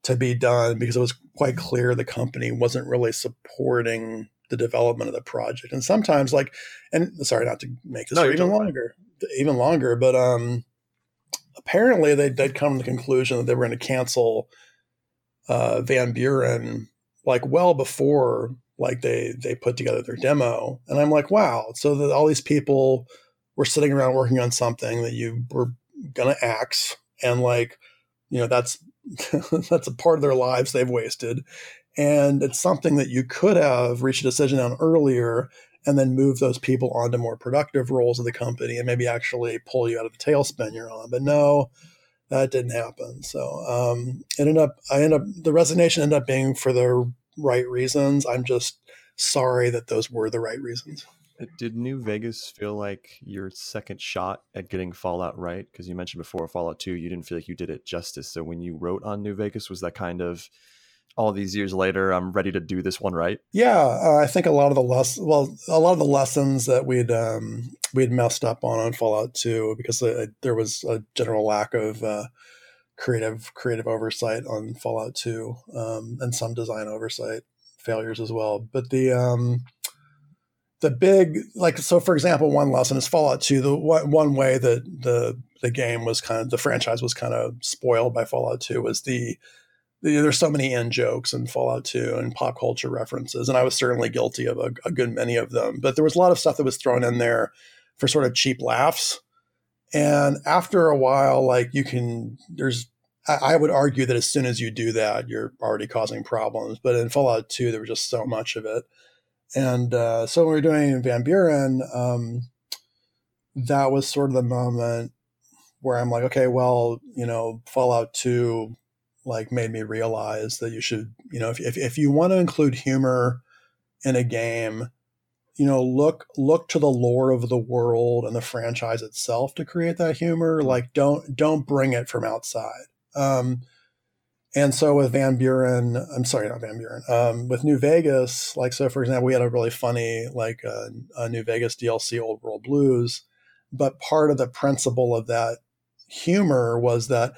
Speaker 2: to be done because it was quite clear the company wasn't really supporting the development of the project, and sometimes like, and sorry not to make this no, even longer, even longer, but um, apparently they they'd come to the conclusion that they were going to cancel uh, Van Buren like well before like they they put together their demo. And i'm like wow. So that all these people were sitting around working on something that you were gonna axe. And like you know that's that's a part of their lives they've wasted. And it's something that you could have reached a decision on earlier and then move those people onto more productive roles of the company and maybe actually pull you out of the tailspin you're on. But no, that didn't happen. So um, ended up, I ended up, the resignation ended up being for the right reasons. I'm just sorry that those were the right reasons.
Speaker 1: Uh, did New Vegas feel like your second shot at getting Fallout right? Because you mentioned before Fallout 2, you didn't feel like you did it justice. So when you wrote on New Vegas, was that kind of all these years later, I'm ready to do this one right?
Speaker 2: Yeah, uh, I think a lot of the less well, a lot of the lessons that we'd um, we'd messed up on on Fallout 2 because uh, there was a general lack of uh, creative creative oversight on Fallout 2 um, and some design oversight failures as well. But the um, the big like so for example one lesson is fallout 2 the one, one way that the the game was kind of the franchise was kind of spoiled by fallout 2 was the, the there's so many in jokes and fallout 2 and pop culture references and i was certainly guilty of a, a good many of them but there was a lot of stuff that was thrown in there for sort of cheap laughs and after a while like you can there's I would argue that as soon as you do that, you're already causing problems. But in Fallout 2, there was just so much of it and uh, so when we were doing Van Buren, um, that was sort of the moment where I'm like, okay, well, you know, Fallout 2 like made me realize that you should, you know, if, if, if you want to include humor in a game, you know, look look to the lore of the world and the franchise itself to create that humor. Like don't don't bring it from outside. Um, and so with Van Buren, I'm sorry, not Van Buren, um, with New Vegas, like, so for example, we had a really funny, like, uh, a New Vegas DLC, Old World Blues. But part of the principle of that humor was that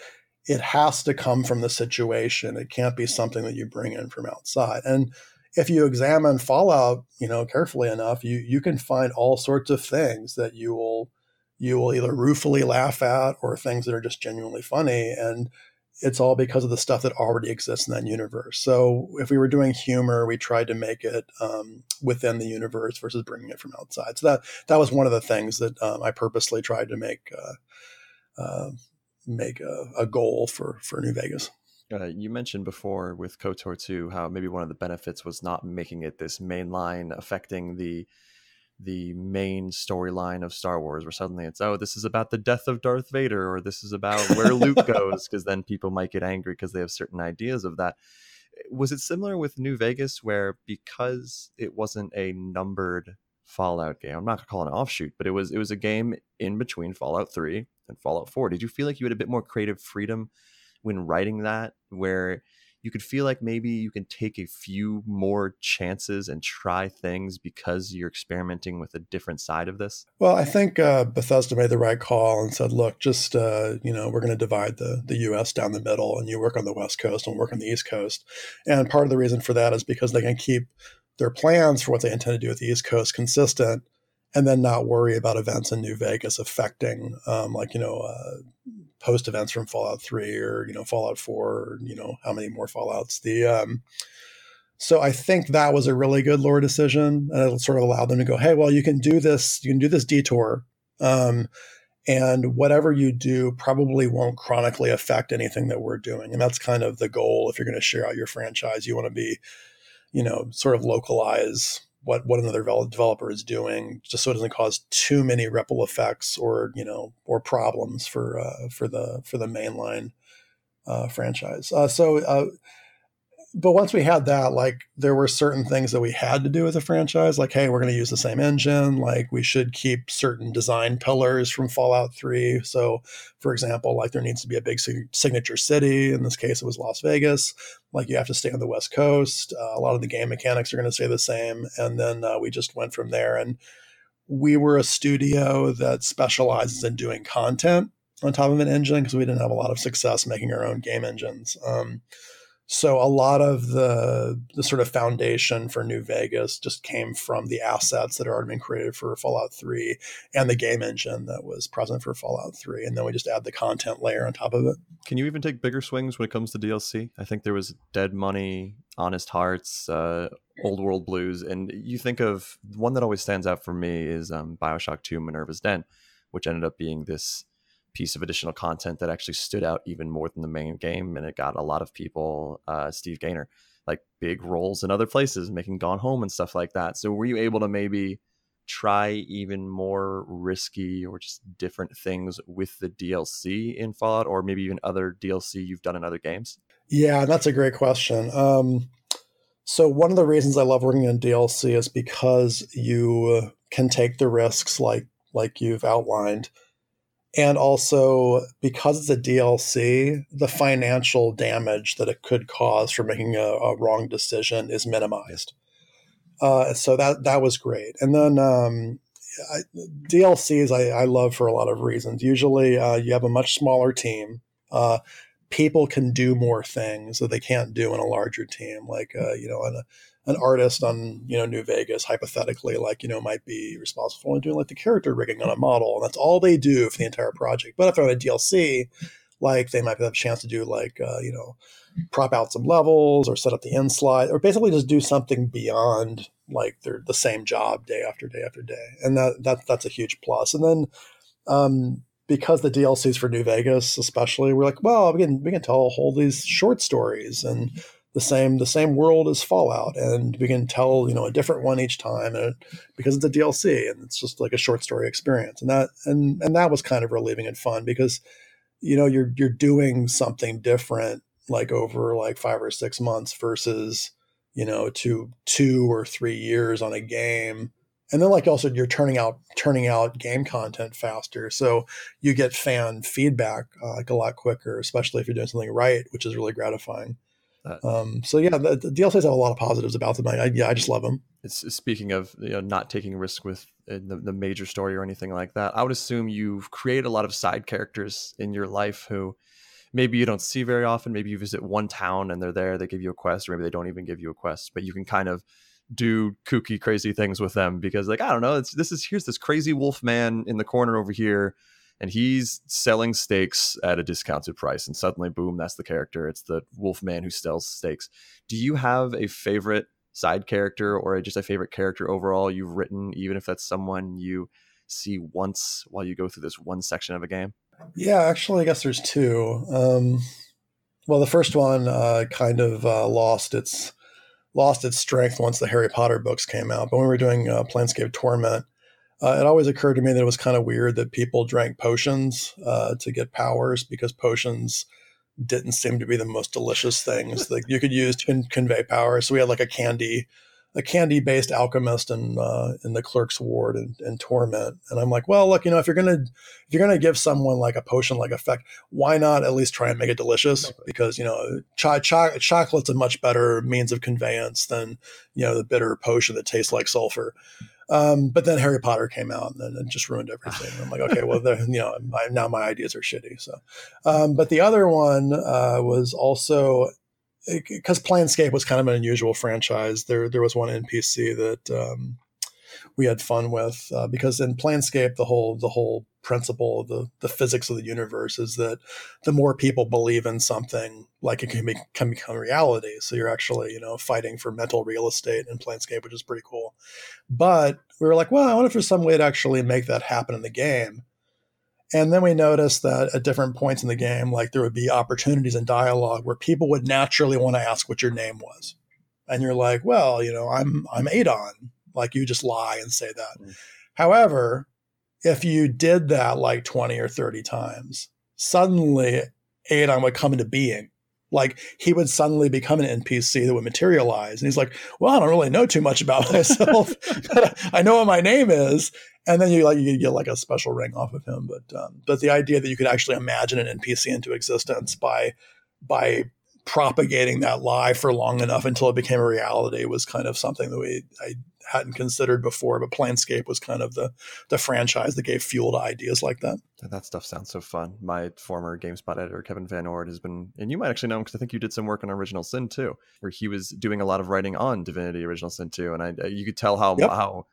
Speaker 2: it has to come from the situation. It can't be something that you bring in from outside. And if you examine Fallout, you know, carefully enough, you you can find all sorts of things that you will you will either ruefully laugh at or things that are just genuinely funny. And it's all because of the stuff that already exists in that universe. So if we were doing humor, we tried to make it um, within the universe versus bringing it from outside. So that that was one of the things that um, I purposely tried to make uh, uh, make a, a, goal for for New Vegas.
Speaker 1: Uh, you mentioned before with KOTOR 2 how maybe one of the benefits was not making it this main line affecting the the main storyline of Star Wars, where suddenly it's oh, this is about the death of Darth Vader, or this is about where Luke goes, because then people might get angry because they have certain ideas of that. Was it similar with New Vegas, where because it wasn't a numbered Fallout game, I'm not gonna call it an offshoot, but it was it was a game in between Fallout 3 and Fallout 4. Did you feel like you had a bit more creative freedom when writing that, where you could feel like maybe you can take a few more chances and try things because you're experimenting with a different side of this?
Speaker 2: Well, I think uh, Bethesda made the right call and said, look, just, uh, you know, we're going to divide the, the U.S. down the middle and you work on the West Coast and work on the East Coast. And part of the reason for that is because they can keep their plans for what they intend to do with the East Coast consistent and then not worry about events in New Vegas affecting, um, like, you know, uh, post events from Fallout 3 or, you know, Fallout 4, or, you know, how many more Fallouts. The, um, so I think that was a really good lore decision. And it sort of allowed them to go, hey, well, you can do this, you can do this detour. Um, and whatever you do probably won't chronically affect anything that we're doing. And that's kind of the goal if you're going to share out your franchise. You want to be, you know, sort of localize what what another developer is doing, just so it doesn't cause too many ripple effects or you know or problems for uh, for the for the mainline uh, franchise. Uh, so uh, but once we had that, like there were certain things that we had to do with the franchise. Like, hey, we're going to use the same engine. Like, we should keep certain design pillars from Fallout Three. So, for example, like there needs to be a big signature city. In this case, it was Las Vegas. Like, you have to stay on the West Coast. Uh, a lot of the game mechanics are going to stay the same. And then uh, we just went from there. And we were a studio that specializes in doing content on top of an engine because we didn't have a lot of success making our own game engines. Um, so a lot of the the sort of foundation for New Vegas just came from the assets that had already been created for Fallout 3 and the game engine that was present for Fallout 3. And then we just add the content layer on top of it.
Speaker 1: Can you even take bigger swings when it comes to DLC? I think there was Dead Money, Honest Hearts, uh, Old World Blues, and you think of one that always stands out for me is um, Bioshock 2 Minerva's Den, which ended up being this piece of additional content that actually stood out even more than the main game, and it got a lot of people. Uh, Steve Gaynor like big roles in other places, making Gone Home and stuff like that. So were you able to maybe try even more risky or just different things with the DLC in Fallout, or maybe even other DLC you've done in other games?
Speaker 2: Yeah, that's a great question. Um, so one of the reasons I love working in DLC is because you can take the risks like like you've outlined. And also because it's a DLC, the financial damage that it could cause for making a, a wrong decision is minimized. Uh, so that that was great. And then um, I, DLCs I, I, love for a lot of reasons. Usually uh, you have a much smaller team. Uh, people can do more things that they can't do in a larger team. Like uh, you know, an, an artist on you know New Vegas, hypothetically, like you know, might be responsible for doing like the character rigging on a model, and that's all they do for the entire project. But if they're on a DLC, like they might have a chance to do like uh, you know prop out some levels or set up the end slide or basically just do something beyond like they're the same job day after day after day and that, that that's a huge plus. and then um, because the DLCs for New Vegas, especially, we're like, well, we can we can tell whole these short stories and the same the same world as Fallout, and we can tell you know a different one each time, and because it's a DLC and it's just like a short story experience, and that and and that was kind of relieving and fun because you know you're you're doing something different like over like five or six months versus you know two two or three years on a game and then like also you're turning out turning out game content faster so you get fan feedback uh, like a lot quicker especially if you're doing something right which is really gratifying um, so yeah the, the, dlcs have a lot of positives about them. I, I, yeah i just love them.
Speaker 1: It's speaking of you know not taking risk with uh, the, the major story or anything like that i would assume you've created a lot of side characters in your life who maybe you don't see very often. Maybe you visit one town and they're there they give you a quest or maybe they don't even give you a quest but you can kind of do kooky crazy things with them because like i don't know it's this is here's this crazy wolf man in the corner over here and he's selling steaks at a discounted price and suddenly boom that's the character. It's the wolf man who sells steaks. Do you have a favorite side character or just a favorite character overall you've written even if that's someone you see once while you go through this one section of a game?
Speaker 2: Yeah actually i guess there's two. Um, well the first one uh, kind of uh, lost its lost its strength once the Harry Potter books came out. But when we were doing uh, Planescape Torment, uh, it always occurred to me that it was kind of weird that people drank potions uh, to get powers because potions didn't seem to be the most delicious things that you could use to con- convey power. So we had like a candy a candy based alchemist in uh, in the clerk's ward in, in torment. And i'm like well look you know if you're gonna if you're gonna give someone like a potion like effect why not at least try and make it delicious? Because you know ch- ch- chocolate's a much better means of conveyance than you know the bitter potion that tastes like sulfur um, but then Harry Potter came out and it just ruined everything. I'm like, okay, well, then you know, now my ideas are shitty. So, um, but the other one uh, was also because Planescape was kind of an unusual franchise. There, there was one NPC that um, we had fun with uh, because in Planescape, the whole the whole principle of the the physics of the universe is that the more people believe in something, like it can, be, can become reality. So you're actually you know fighting for mental real estate in Planescape, which is pretty cool. But we were like, well, I wonder if there's some way to actually make that happen in the game. And then we noticed that at different points in the game, like there would be opportunities in dialogue where people would naturally want to ask what your name was. And you're like, well, you know, I'm I'm Adahn. Like you just lie and say that. Mm. However, if you did that like 20 or 30 times, suddenly Adahn would come into being. Like he would suddenly become an NPC that would materialize. And he's like, Well, I don't really know too much about myself, but I know what my name is and then you like you get like a special ring off of him. But um, but the idea that you could actually imagine an NPC into existence by by propagating that lie for long enough until it became a reality was kind of something that we I hadn't considered before. But Planescape was kind of the the franchise that gave fuel to ideas like that.
Speaker 1: That stuff sounds so fun. My former GameSpot editor Kevin VanOrd has been, and you might actually know him because I think you did some work on Original Sin 2, where he was doing a lot of writing on Divinity Original Sin 2, and I you could tell how yep. how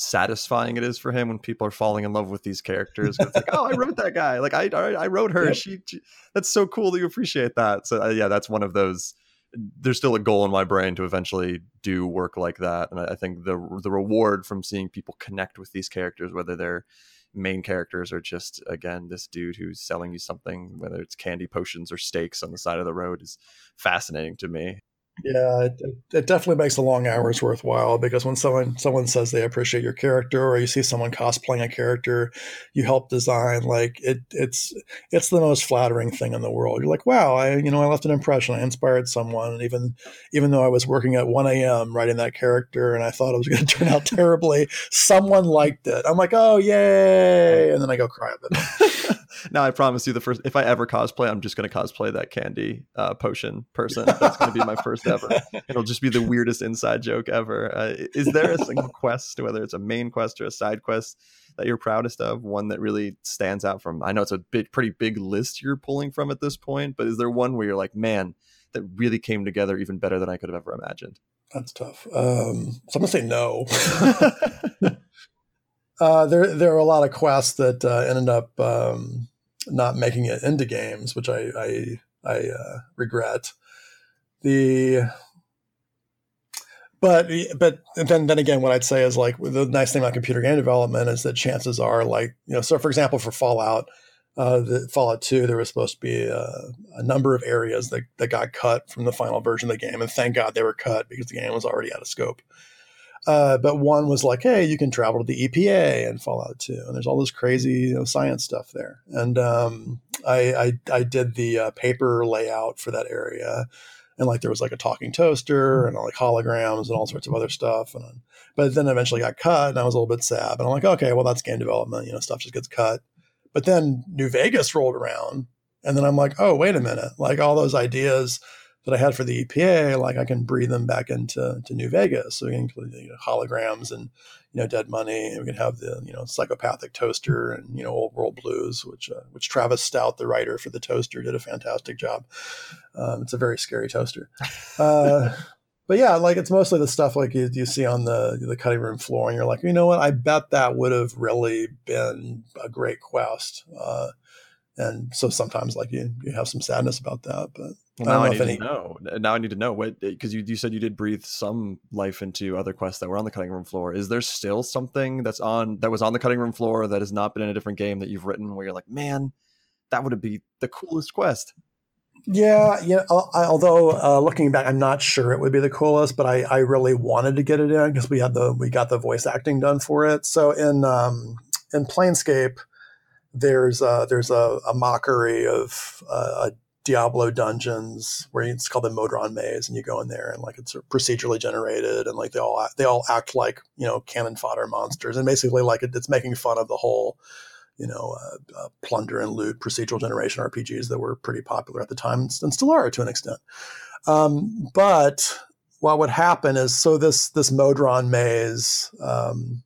Speaker 1: satisfying it is for him when people are falling in love with these characters. It's like, oh, I wrote that guy. Like I, I wrote her. Yep. She, she, that's so cool that you appreciate that. So uh, yeah, that's one of those. There's still a goal in my brain to eventually do work like that, and I, think the the reward from seeing people connect with these characters, whether they're main characters or just again this dude who's selling you something, whether it's candy potions or steaks on the side of the road, is fascinating to me.
Speaker 2: Yeah, it, it, definitely makes the long hours worthwhile because when someone someone says they appreciate your character, or you see someone cosplaying a character you help design, like it, it's it's the most flattering thing in the world. You're like, wow, I you know I left an impression, I inspired someone, and even even though I was working at 1 a.m. writing that character and I thought it was going to turn out terribly, someone liked it. I'm like, oh yay, and then I go cry a bit.
Speaker 1: now I promise you, the first if I ever cosplay, I'm just going to cosplay that candy uh, potion person. That's going to be my first ever. It'll just be the weirdest inside joke ever. Uh, is there a single quest, whether it's a main quest or a side quest, that you're proudest of? One that really stands out from? I know it's a big, pretty big list you're pulling from at this point, but is there one where you're like, man, that really came together even better than I could have ever imagined?
Speaker 2: That's tough. Um, so I'm gonna say no. uh, there, there are a lot of quests that uh, ended up um, not making it into games, which I, I, I uh, regret. The but but then then again what i'd say is like the nice thing about computer game development is that chances are like you know so for example for fallout uh, the fallout 2 there was supposed to be a, a, number of areas that, that got cut from the final version of the game and thank god they were cut because the game was already out of scope uh, but one was like hey you can travel to the epa in fallout 2 and there's all this crazy you know, science stuff there and um, I, I, I did the uh, paper layout for that area and like there was like a talking toaster and like holograms and all sorts of other stuff. And but then eventually got cut, and I was a little bit sad. But I'm like, okay, well that's game development, you know, stuff just gets cut. But then New Vegas rolled around, and then I'm like, oh wait a minute, like all those ideas that I had for the EPA, like I can breathe them back into to New Vegas. So we can include you know, holograms and you know Dead Money, and we can have the you know psychopathic toaster and you know Old World Blues, which uh, which Travis Stout, the writer for the toaster, did a fantastic job. Um, it's a very scary toaster. Uh, but yeah, like it's mostly the stuff like you, you see on the the cutting room floor, and you're like, you know what? I bet that would have really been a great quest. Uh, and so sometimes like you you have some sadness about that, but
Speaker 1: well, now I, I need any... to know. Now I need to know what because you, you said you did breathe some life into other quests that were on the cutting room floor. Is there still something that's on that was on the cutting room floor that has not been in a different game that you've written where you're like, man, that would be the coolest quest?
Speaker 2: Yeah, yeah. I, although uh, looking back, I'm not sure it would be the coolest, but I, I really wanted to get it in because we had the we got the voice acting done for it. So in um, in Planescape, there's uh, there's a, a mockery of uh, a Diablo dungeons where it's called the Modron Maze, and you go in there and like it's procedurally generated, and like they all they all act like you know cannon fodder monsters, and basically like it, it's making fun of the whole you know uh, uh, plunder and loot procedural generation RPGs that were pretty popular at the time and still are to an extent. Um, but what would happen is so this this Modron Maze. Um,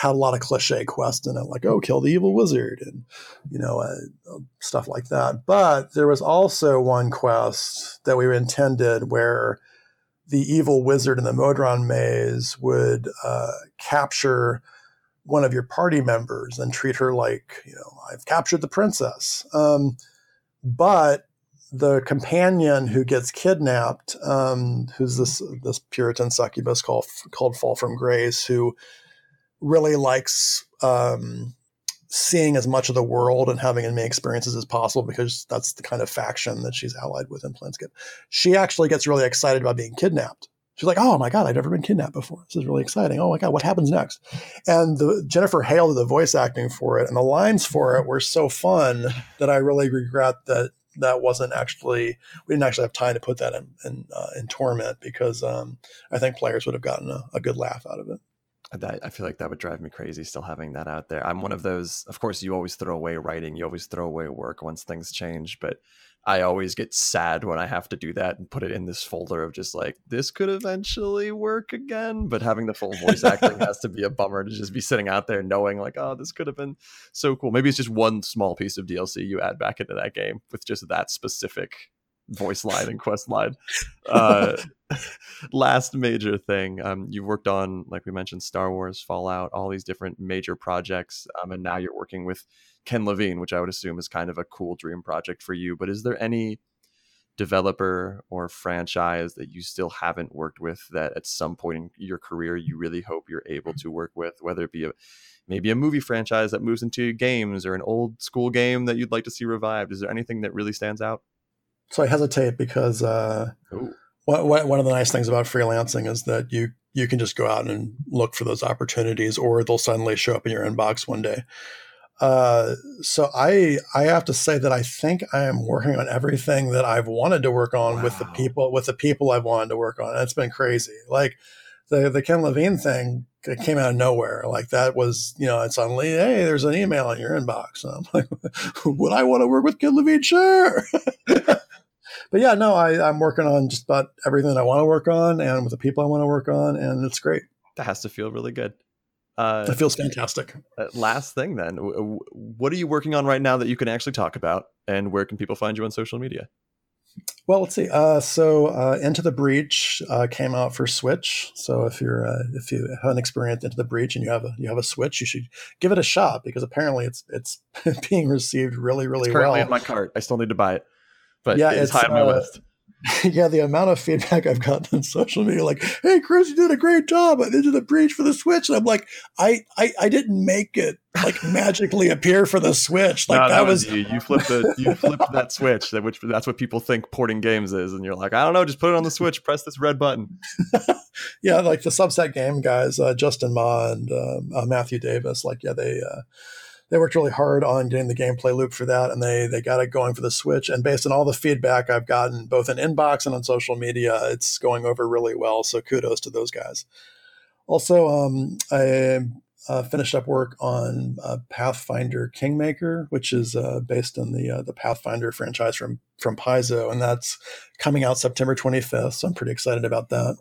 Speaker 2: had a lot of cliche quests in it, like "oh, kill the evil wizard" and you know uh, stuff like that. But there was also one quest that we intended where the evil wizard in the Modron maze would uh, capture one of your party members and treat her like you know I've captured the princess. Um, but the companion who gets kidnapped, um, who's this this Puritan succubus called called Fall from Grace, who really likes um, seeing as much of the world and having as many experiences as possible because that's the kind of faction that she's allied with in Planescape. She actually gets really excited about being kidnapped. She's like, "Oh my god, I've never been kidnapped before. This is really exciting. Oh my god, what happens next?" And the Jennifer Hale did the voice acting for it, and the lines for it were so fun that I really regret that that wasn't actually we didn't actually have time to put that in in, uh, in torment because um, I think players would have gotten a, a good laugh out of it
Speaker 1: that I feel like that would drive me crazy still having that out there. I'm one of those of course you always throw away writing, you always throw away work once things change, but I always get sad when I have to do that and put it in this folder of just like this could eventually work again, but having the full voice acting has to be a bummer to just be sitting out there knowing like oh this could have been so cool. Maybe it's just one small piece of DLC you add back into that game with just that specific voice line and quest line. Uh, last major thing, um, you've worked on, like we mentioned, Star Wars, Fallout, all these different major projects, um, and now you're working with Ken Levine, which I would assume is kind of a cool dream project for you. But is there any developer or franchise that you still haven't worked with that at some point in your career you really hope you're able to work with, whether it be a maybe a movie franchise that moves into games or an old school game that you'd like to see revived? Is there anything that really stands out?
Speaker 2: So I hesitate because uh, one of the nice things about freelancing is that you you can just go out and look for those opportunities, or they'll suddenly show up in your inbox one day. Uh, so I I have to say that I think I am working on everything that I've wanted to work on wow. with the people with the people I've wanted to work on. And it's been crazy. Like the the Ken Levine thing came out of nowhere. Like that was you know it's suddenly hey there's an email in your inbox. And I'm like, would I want to work with Ken Levine? Sure. but yeah, no, I I'm working on just about everything I want to work on and with the people I want to work on, and it's great.
Speaker 1: That has to feel really good.
Speaker 2: Uh, that feels fantastic.
Speaker 1: Uh, last thing, then, what are you working on right now that you can actually talk about, and where can people find you on social media?
Speaker 2: Well, let's see. Uh, so, uh, Into the Breach uh, came out for Switch. So, if you're uh, if you haven't experienced Into the Breach and you have a you have a Switch, you should give it a shot because apparently it's it's being received really really
Speaker 1: it's currently
Speaker 2: well.
Speaker 1: in my cart. I still need to buy it, but yeah, it's, it's high on my list.
Speaker 2: yeah, the amount of feedback I've gotten on social media, like, "Hey, Chris, you did a great job. I did the breach for the Switch," and I'm like, "I, I, I didn't make it like magically appear for the Switch. Like no, that, that, was,
Speaker 1: you. You flipped the, you flipped that switch. That which that's what people think porting games is, and you're like, I don't know, just put it on the Switch, press this red button.
Speaker 2: yeah, like the subset game guys, uh, Justin Ma and um, uh, Matthew Davis, like, yeah, they. They worked really hard on getting the gameplay loop for that, and they they got it going for the Switch. And based on all the feedback I've gotten, both in inbox and on social media, it's going over really well. So kudos to those guys. Also, um, I uh, finished up work on uh, Pathfinder Kingmaker, which is uh, based on the uh, the Pathfinder franchise from from Paizo, and that's coming out September 25th. So I'm pretty excited about that.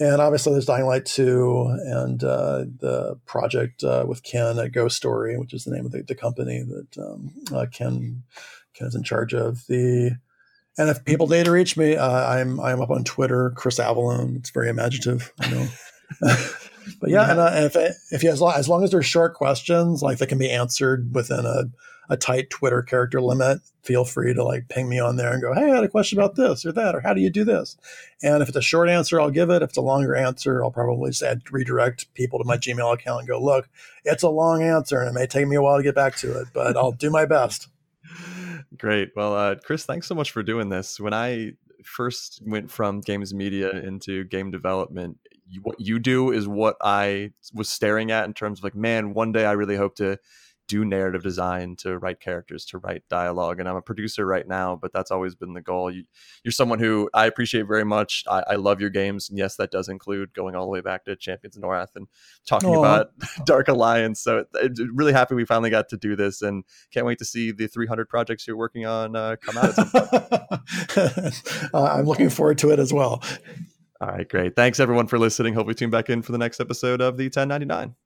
Speaker 2: And obviously, there's Dying Light 2 and uh, the project uh, with Ken at Ghost Story, which is the name of the, the company that um, uh, Ken, Ken is in charge of. The and if people need to reach me, uh, I'm I'm up on Twitter, Chris Avellone. It's very imaginative, you know. but yeah, yeah. and, uh, and, if if you as long, as long as they're short questions, like that can be answered within a a tight Twitter character limit, feel free to like ping me on there and go, Hey, I had a question about this or that, or how do you do this? And if it's a short answer, I'll give it. If it's a longer answer, I'll probably just add, redirect people to my Gmail account and go, look, it's a long answer and it may take me a while to get back to it, but I'll do my best.
Speaker 1: Great. Well, uh, Chris, thanks so much for doing this. When I first went from games media into game development, what you do is what I was staring at in terms of like, man, one day I really hope to do narrative design, to write characters, to write dialogue. And I'm a producer right now, but that's always been the goal. You, are someone who I appreciate very much. I, I, love your games. And yes, that does include going all the way back to Champions of Norrath and talking Aww. about Dark Alliance. So it, it, really happy we finally got to do this and can't wait to see the 300 projects you're working on uh, come out.
Speaker 2: uh, I'm looking forward to it as well.
Speaker 1: All right, great. Thanks everyone for listening. Hope we tune back in for the next episode of the 1099.